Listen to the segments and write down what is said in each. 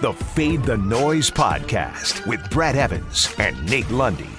the Fade the Noise podcast with Brad Evans and Nate Lundy.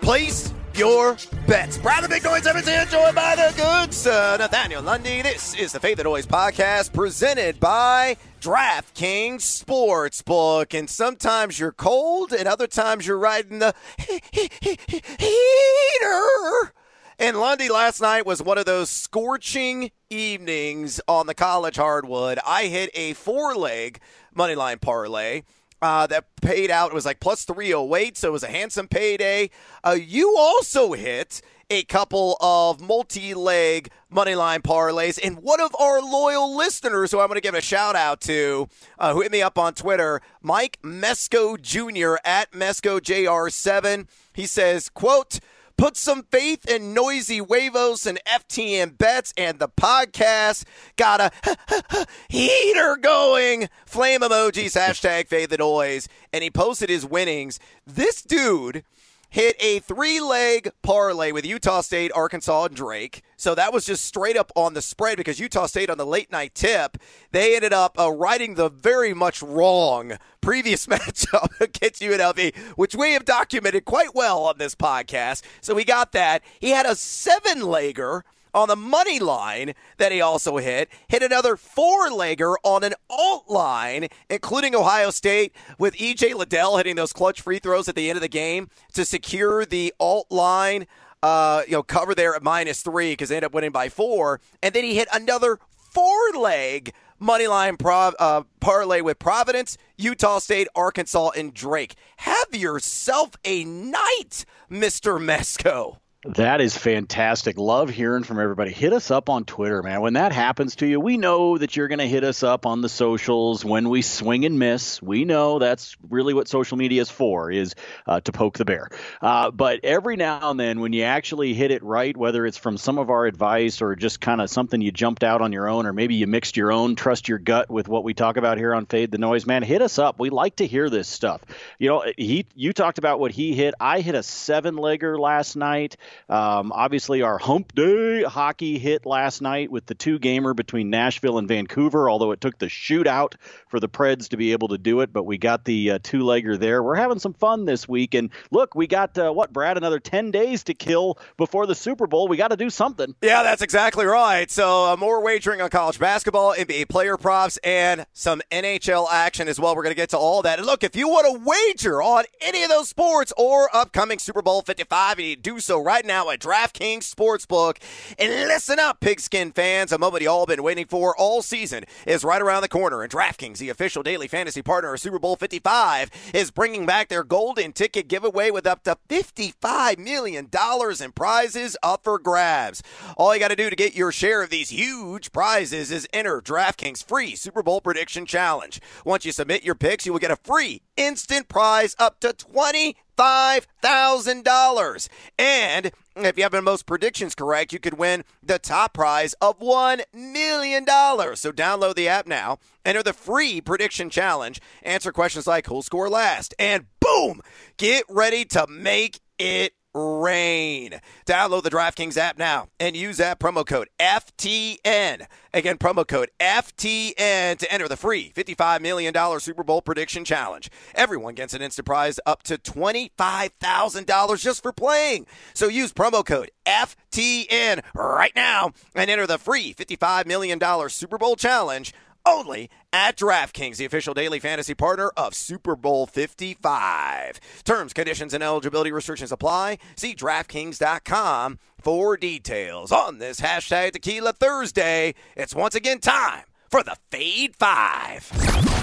Place your bets. Brad the Big Noise Evans here, joined by the good sir, Nathaniel Lundy. This is the Fade the Noise podcast presented by DraftKings Sportsbook. And sometimes you're cold, and other times you're riding the heater. And Lundy last night was one of those scorching evenings on the college hardwood. I hit a four leg money line parlay. Uh, that paid out. It was like plus 308, so it was a handsome payday. Uh, you also hit a couple of multi leg money line parlays. And one of our loyal listeners, who I'm going to give a shout out to, uh, who hit me up on Twitter, Mike Mesco Jr. at MescoJR7, he says, quote, Put some faith in noisy Huevos and FTN bets, and the podcast got a heater going. Flame emojis, hashtag fade the noise. And he posted his winnings. This dude hit a three leg parlay with Utah State, Arkansas, and Drake. So that was just straight up on the spread because Utah State on the late night tip, they ended up uh, writing the very much wrong previous matchup against UNLV, which we have documented quite well on this podcast. So we got that. He had a seven legger on the money line that he also hit. Hit another four legger on an alt line, including Ohio State, with EJ Liddell hitting those clutch free throws at the end of the game to secure the alt line. Uh, you know, cover there at minus three because they ended up winning by four, and then he hit another four leg money line prov- uh, parlay with Providence, Utah State, Arkansas, and Drake. Have yourself a night, Mister Mesco. That is fantastic. Love hearing from everybody. Hit us up on Twitter, man. When that happens to you, we know that you're going to hit us up on the socials when we swing and miss. We know that's really what social media is for, is uh, to poke the bear. Uh, but every now and then, when you actually hit it right, whether it's from some of our advice or just kind of something you jumped out on your own, or maybe you mixed your own trust your gut with what we talk about here on Fade the Noise, man, hit us up. We like to hear this stuff. You know, he you talked about what he hit. I hit a seven legger last night. Um, obviously, our hump day hockey hit last night with the two gamer between Nashville and Vancouver, although it took the shootout for the Preds to be able to do it, but we got the uh, two legger there. We're having some fun this week. And look, we got, uh, what, Brad, another 10 days to kill before the Super Bowl. We got to do something. Yeah, that's exactly right. So, uh, more wagering on college basketball, NBA player props, and some NHL action as well. We're going to get to all that. And look, if you want to wager on any of those sports or upcoming Super Bowl 55, you do so right now at DraftKings Sportsbook. And listen up, pigskin fans. A moment you all been waiting for all season is right around the corner. And DraftKings, the official daily fantasy partner of Super Bowl 55, is bringing back their golden ticket giveaway with up to $55 million in prizes up for grabs. All you got to do to get your share of these huge prizes is enter DraftKings free Super Bowl prediction challenge. Once you submit your picks, you will get a free instant prize up to 20 $5,000. And if you have the most predictions correct, you could win the top prize of $1 million. So download the app now, enter the free prediction challenge, answer questions like who'll score last, and boom, get ready to make it rain. Download the DraftKings app now and use that promo code FTN. Again, promo code FTN to enter the free $55 million Super Bowl prediction challenge. Everyone gets an instant prize up to $25,000 just for playing. So use promo code FTN right now and enter the free $55 million Super Bowl challenge only at DraftKings, the official daily fantasy partner of Super Bowl 55. Terms, conditions, and eligibility restrictions apply. See DraftKings.com for details. On this hashtag Tequila Thursday, it's once again time for the Fade Five.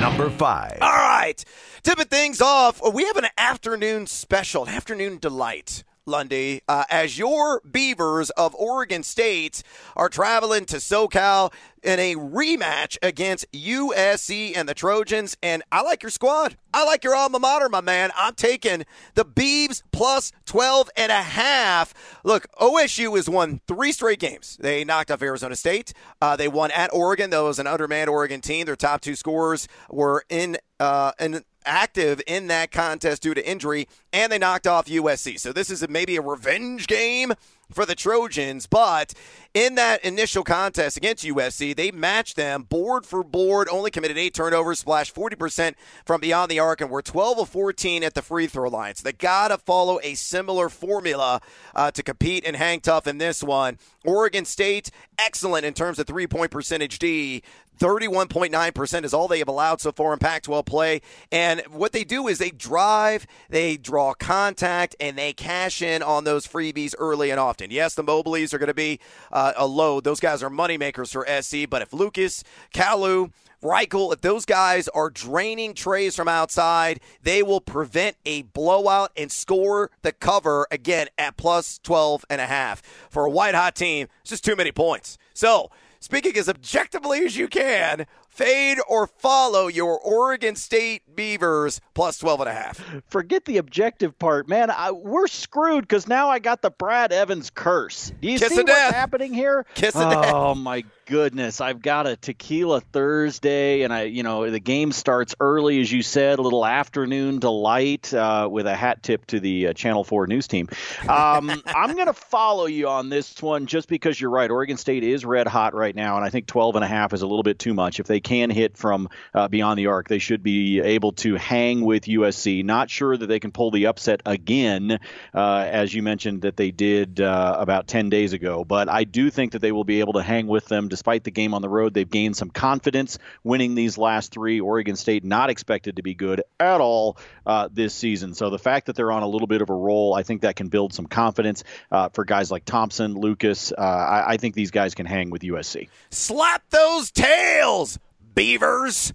Number five. All right, tipping things off, we have an afternoon special, an afternoon delight. Lundy, uh, as your Beavers of Oregon State are traveling to SoCal in a rematch against USC and the Trojans. And I like your squad. I like your alma mater, my man. I'm taking the Beavs plus 12 and a half. Look, OSU has won three straight games. They knocked off Arizona State. Uh, they won at Oregon. That was an undermanned Oregon team. Their top two scorers were in uh, in active in that contest due to injury, and they knocked off USC. So this is a, maybe a revenge game for the Trojans, but in that initial contest against USC, they matched them board for board, only committed eight turnovers, splashed 40% from beyond the arc, and were 12 of 14 at the free throw line. So they got to follow a similar formula uh, to compete and hang tough in this one. Oregon State, excellent in terms of three point percentage D. 31.9% is all they have allowed so far in Pac 12 play. And what they do is they drive, they draw contact, and they cash in on those freebies early and often. Yes, the Mobleys are going to be uh, a load. Those guys are moneymakers for SC. But if Lucas, Calloo, Reichle, if those guys are draining trays from outside, they will prevent a blowout and score the cover again at plus 12 and a half. For a white hot team, it's just too many points. So, speaking as objectively as you can, fade or follow your Oregon State Beavers plus 12 and a half. Forget the objective part, man. I, we're screwed because now I got the Brad Evans curse. Do you Kiss see what's death. happening here? Kiss oh, my goodness. I've got a tequila Thursday, and I, you know, the game starts early, as you said, a little afternoon delight uh, with a hat tip to the uh, Channel 4 news team. Um, I'm going to follow you on this one just because you're right. Oregon State is red hot right now, and I think 12 and a half is a little bit too much. If they can hit from uh, beyond the arc, they should be able to hang with USC. Not sure that they can pull the upset again, uh, as you mentioned that they did uh, about 10 days ago, but I do think that they will be able to hang with them despite the game on the road. They've gained some confidence winning these last three. Oregon State not expected to be good at all uh, this season. So the fact that they're on a little bit of a roll, I think that can build some confidence uh, for guys like Thompson, Lucas. Uh, I, I think these guys can hang with USC. Slap those tails! Beavers.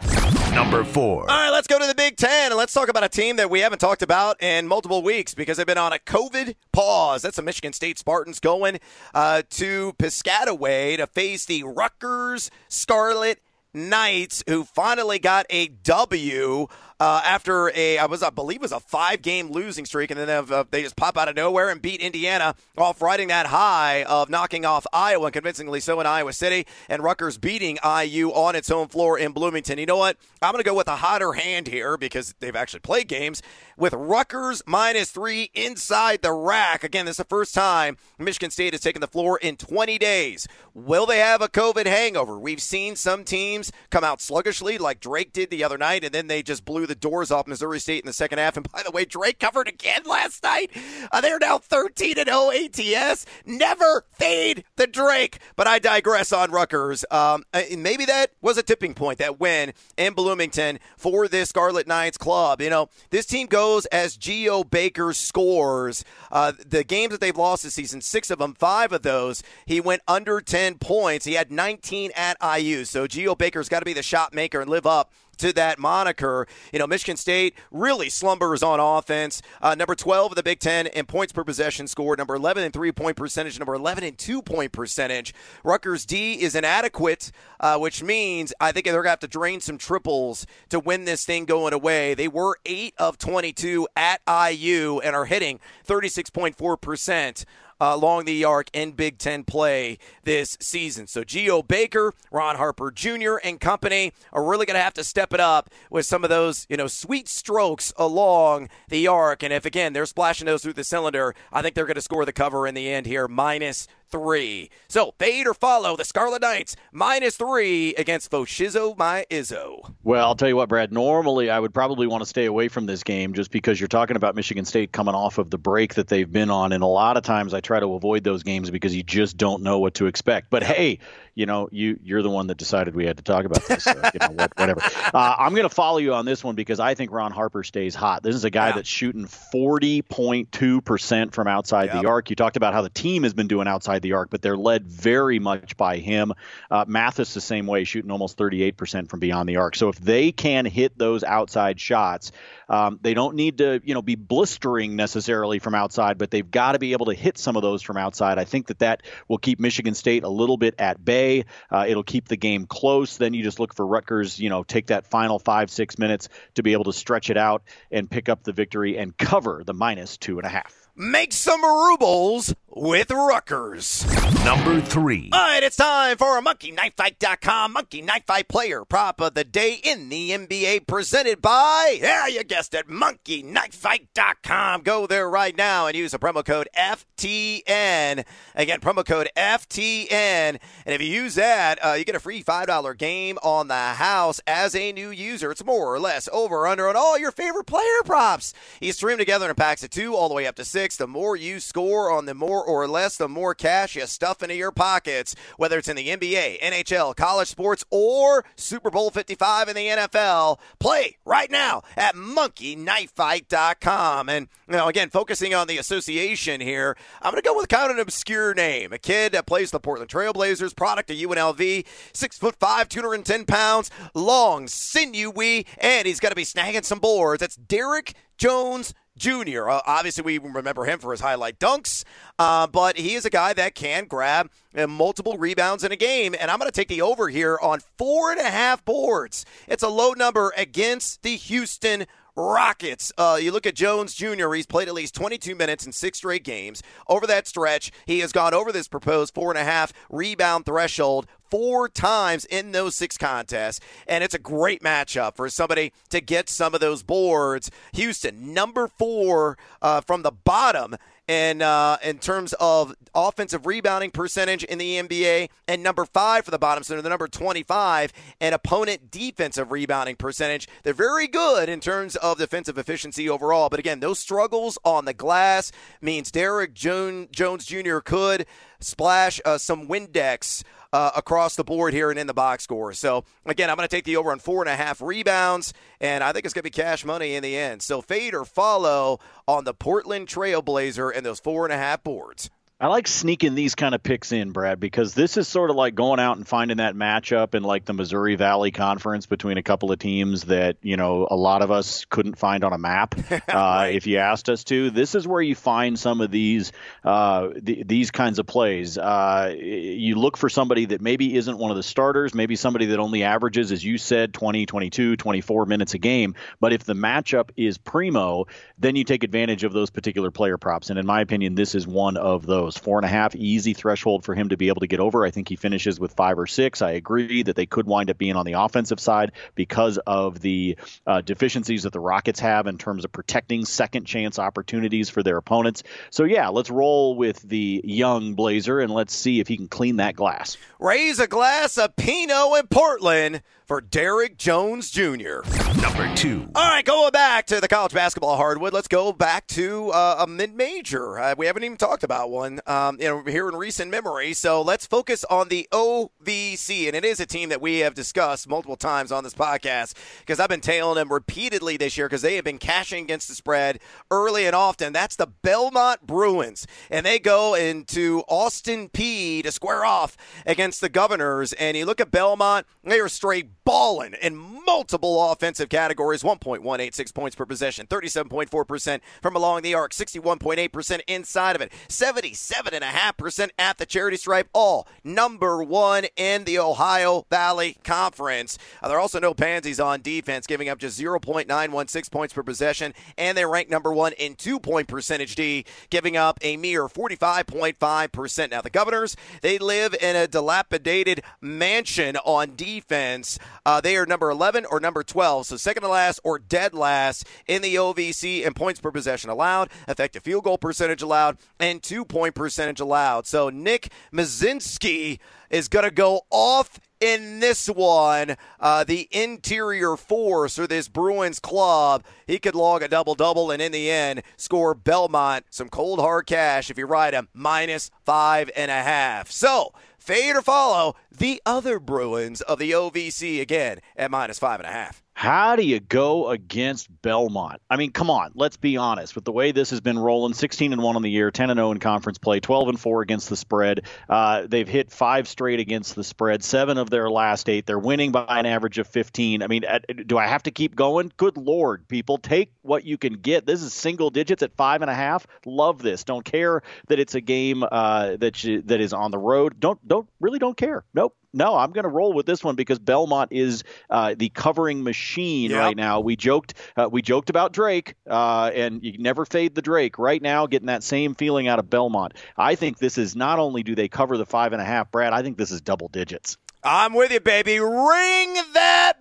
Number four. All right, let's go to the Big Ten and let's talk about a team that we haven't talked about in multiple weeks because they've been on a COVID pause. That's the Michigan State Spartans going uh, to Piscataway to face the Rutgers Scarlet Knights, who finally got a W uh, after a I was I believe it was a five game losing streak, and then uh, they just pop out of nowhere and beat Indiana off riding that high of knocking off Iowa convincingly so in Iowa City, and Rutgers beating IU on its home floor in Bloomington. You know what? I'm going to go with a hotter hand here because they've actually played games with Rutgers minus three inside the rack. Again, this is the first time Michigan State has taken the floor in 20 days. Will they have a COVID hangover? We've seen some teams come out sluggishly, like Drake did the other night, and then they just blew the doors off Missouri State in the second half. And by the way, Drake covered again last night. Uh, they're now 13 and 0 ATS. Never fade the Drake. But I digress on Rutgers. Um, maybe that was a tipping point, that win in Bloomington for this Scarlet Knights club. You know, this team goes as Geo Baker scores. Uh, the games that they've lost this season, six of them, five of those, he went under 10 points. He had 19 at IU. So Geo Baker's got to be the shot maker and live up to that moniker. You know, Michigan State really slumbers on offense. Uh, number 12 of the Big Ten in points per possession scored. Number 11 in three point percentage. Number 11 in two point percentage. Rutgers D is inadequate, uh, which means I think they're going to have to drain some triples to win this thing going away. They were 8 of 22 at IU and are hitting 36.4% uh, along the arc in Big Ten play this season. So Geo Baker, Ron Harper Jr. and company are really going to have to step it up with some of those, you know, sweet strokes along the arc. And if again they're splashing those through the cylinder, I think they're going to score the cover in the end here, minus three. So fade or follow the Scarlet Knights minus three against Foshizo my Izzo. Well, I'll tell you what, Brad. Normally, I would probably want to stay away from this game just because you're talking about Michigan State coming off of the break that they've been on, and a lot of times I try to avoid those games because you just don't know what to expect. But hey, you know, you you're the one that decided we had to talk about this. So, you know, whatever. Uh, I'm going to follow you on this one because I think Ron Harper stays hot. This is a guy Yeah. that's shooting 40.2 percent from outside Yep. the arc. You talked about how the team has been doing outside the arc, but they're led very much by him. Uh, Mathis the same way, shooting almost 38 percent from beyond the arc. So if they can hit those outside shots, um, they don't need to, you know, be blistering necessarily from outside, but they've got to be able to hit some of those from outside. I think that that will keep Michigan State a little bit at bay. Uh, it'll keep the game close. Then you just look for Rutgers, you know, take that final five, six minutes to be able to stretch it out and pick up the victory and cover the minus two and a half. Make some rubles with Rutgers. Number three. All right, it's time for a MonkeyKnifeFight.com Monkey Knife Fight Player Prop of the Day in the NBA presented by, yeah, you guessed it, MonkeyKnifeFight.com. Go there right now and use the promo code FTN. Again, promo code FTN. And if you use that, uh, you get a free $5 game on the house as a new user. It's more or less over under on all your favorite player props. You stream together in packs of two all the way up to six. The more you score on the more or less, the more cash you stuff into your pockets, whether it's in the NBA, NHL, college sports, or Super Bowl 55 in the NFL. Play right now at monkeyknifefight.com. And, you know, again, focusing on the association here, I'm going to go with kind of an obscure name. A kid that plays the Portland Trailblazers, product of UNLV, six foot five, 210 pounds, long, sinewy, and he's going to be snagging some boards. That's Derrick Jones Jr. Uh, obviously, we remember him for his highlight dunks, uh, but he is a guy that can grab uh, multiple rebounds in a game. And I'm going to take the over here on four and a half boards. It's a low number against the Houston Rockets. Uh, you look at Jones Jr., he's played at least 22 minutes in six straight games. Over that stretch, he has gone over this proposed four and a half rebound threshold four times in those six contests. And it's a great matchup for somebody to get some of those boards. Houston, number four uh, from the bottom in uh, in terms of offensive rebounding percentage in the NBA, and number five for the bottom center, the number 25, and opponent defensive rebounding percentage. They're very good in terms of defensive efficiency overall, but again, those struggles on the glass means Derrick Jones Jr. could splash uh, some Windex uh, across the board here and in the box score. So, again, I'm going to take the over on four and a half rebounds, and I think it's going to be cash money in the end. So, fade or follow on the Portland Trailblazer and those four and a half boards. I like sneaking these kind of picks in, Brad, because this is sort of like going out and finding that matchup in like the Missouri Valley Conference between a couple of teams that you know a lot of us couldn't find on a map uh, right. if you asked us to. This is where you find some of these uh, th- these kinds of plays. Uh, you look for somebody that maybe isn't one of the starters, maybe somebody that only averages, as you said, 20, 22, 24 minutes a game. But if the matchup is primo, then you take advantage of those particular player props. And in my opinion, this is one of those those. Four and a half, easy threshold for him to be able to get over. I think he finishes with five or six. I agree that they could wind up being on the offensive side because of the uh, deficiencies that the Rockets have in terms of protecting second chance opportunities for their opponents. So, yeah, let's roll with the young Blazer and let's see if he can clean that glass. Raise a glass of Pinot in Portland for Derrick Jones Jr. Number two. All right, going back to the college basketball hardwood, let's go back to uh, a mid major. Uh, we haven't even talked about one um, you know, here in recent memory. So let's focus on the OVC. And it is a team that we have discussed multiple times on this podcast because I've been tailing them repeatedly this year because they have been cashing against the spread early and often. That's the Belmont Bruins. And they go into Austin Peay to square off against the Governors. And you look at Belmont, they are straight balling in multiple offensive categories 1.186 points per possession, 37.4% from along the arc, 61.8% inside of it, 77.5% at the charity stripe, all number one in the Ohio Valley Conference. Uh, there are also no pansies on defense, giving up just 0.916 points per possession, and they rank number one in two point percentage D, giving up a mere 45.5%. Now, the Governors, they live in a dilapidated mansion on defense. Uh, they are number 11 or number 12, so second to last or dead last in the OVC in points per possession allowed, effective field goal percentage allowed, and two point percentage allowed. So Nick Muszynski is going to go off in this one. Uh, the interior force or this Bruins club, he could log a double double and in the end score Belmont some cold hard cash if you ride him minus five and a half. So fade or follow the other Bruins of the OVC again at minus five and a half. How do you go against Belmont? I mean, come on, let's be honest. With the way this has been rolling, 16 and 1 on the year, 10 and 0 in conference play, 12 and 4 against the spread. Uh, they've hit five straight against the spread, seven of their last eight. They're winning by an average of 15. I mean, do I have to keep going? Good lord, people, take what you can get. This is single digits at five and a half. Love this. Don't care that it's a game uh, that you, that is on the road. Don't don't really don't care. Nope. No, I'm going to roll with this one because Belmont is uh, the covering machine yep. right now. We joked uh, we joked about Drake, uh, and you never fade the Drake. Right now, getting that same feeling out of Belmont. I think this is not only do they cover the five and a half, Brad. I think this is double digits. I'm with you, baby. Ring that.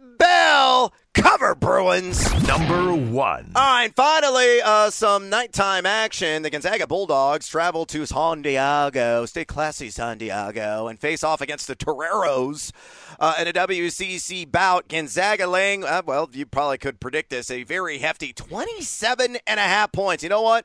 Number one. All right, finally, uh, some nighttime action. The Gonzaga Bulldogs travel to San Diego, stay classy, San Diego, and face off against the Toreros uh, in a WCC bout. Gonzaga laying, uh, well, you probably could predict this, a very hefty 27 and a half points. You know what?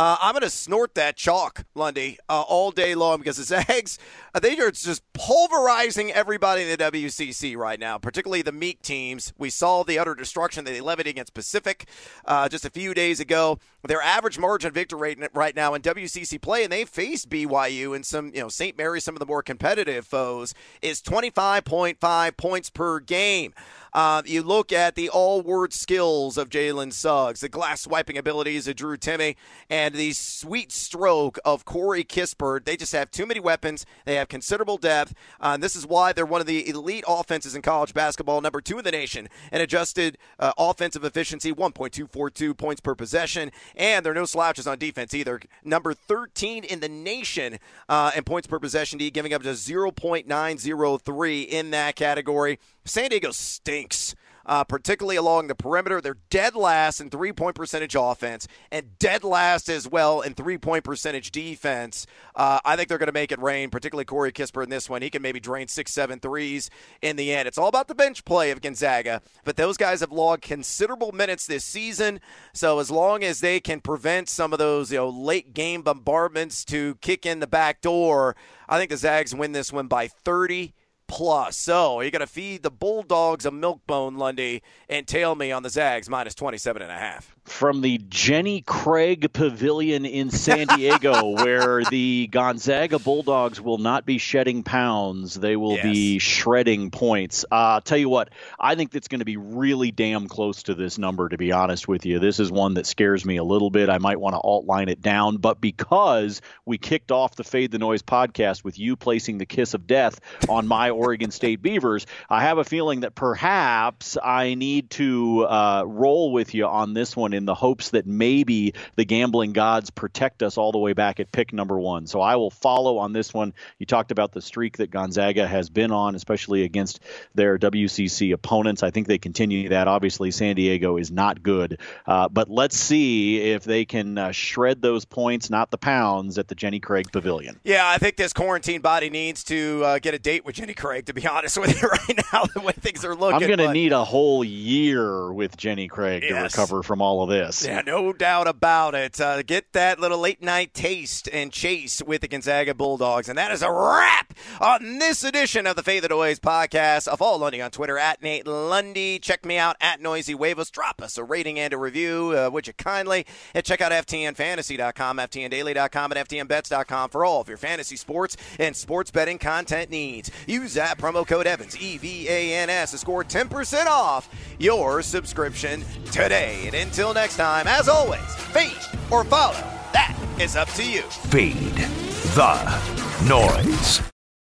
Uh, I'm going to snort that chalk, Lundy, uh, all day long because the Zags, uh, they are just pulverizing everybody in the WCC right now, particularly the Meek teams. We saw the utter destruction that they levied against Pacific uh, just a few days ago. Their average margin victory rate right now in WCC play, and they faced BYU and some, you know, St. Mary's, some of the more competitive foes, is 25.5 points per game. Uh, you look at the all word skills of Jalen Suggs, the glass swiping abilities of Drew Timme, and the sweet stroke of Corey Kispert. They just have too many weapons. They have considerable depth. Uh, and this is why they're one of the elite offenses in college basketball, number two in the nation, and adjusted uh, offensive efficiency, 1.242 points per possession. And there are no slouches on defense either. Number 13 in the nation uh, in points per possession, D, giving up just 0.903 in that category. San Diego stinks uh, particularly along the perimeter. They're dead last in three point percentage offense and dead last as well in three point percentage defense. Uh, I think they're going to make it rain, particularly Corey Kispert in this one. He can maybe drain six, seven threes in the end. It's all about the bench play of Gonzaga, but those guys have logged considerable minutes this season. So as long as they can prevent some of those you know late game bombardments to kick in the back door, I think the Zags win this one by 30 plus. So you got to feed the Bulldogs a milk bone, Lundy, and tail me on the Zags minus 27 and a half from the Jenny Craig Pavilion in San Diego, where the Gonzaga Bulldogs will not be shedding pounds. They will yes. be shredding points. Uh, tell you what, I think that's going to be really damn close to this number, to be honest with you. This is one that scares me a little bit. I might want to alt line it down, but because we kicked off the Fade the Noise podcast with you placing the kiss of death on my Oregon State Beavers, I have a feeling that perhaps I need to uh, roll with you on this one in the hopes that maybe the gambling gods protect us all the way back at pick number one. So I will follow on this one. You talked about the streak that Gonzaga has been on, especially against their WCC opponents. I think they continue that. Obviously, San Diego is not good, uh, but let's see if they can uh, shred those points, not the pounds, at the Jenny Craig Pavilion. Yeah, I think this quarantine body needs to uh, get a date with Jenny Craig. To be honest with you, right now, the way things are looking, I'm going to need a whole year with Jenny Craig yes. to recover from all of this. Yeah, no doubt about it. Uh, get that little late night taste and chase with the Gonzaga Bulldogs. And that is a wrap on this edition of the Fade the Noise podcast. Of all Lundy on Twitter at Nate Lundy. Check me out at Noisy Huevos. Drop us a rating and a review, uh, would you kindly? And check out FTNFantasy.com, FTNDaily.com, and FTNBets.com for all of your fantasy sports and sports betting content needs. Use that promo code Evans, E V A N S, to score 10% off your subscription today. And until next time, as always, fade or follow. That is up to you. Fade the noise.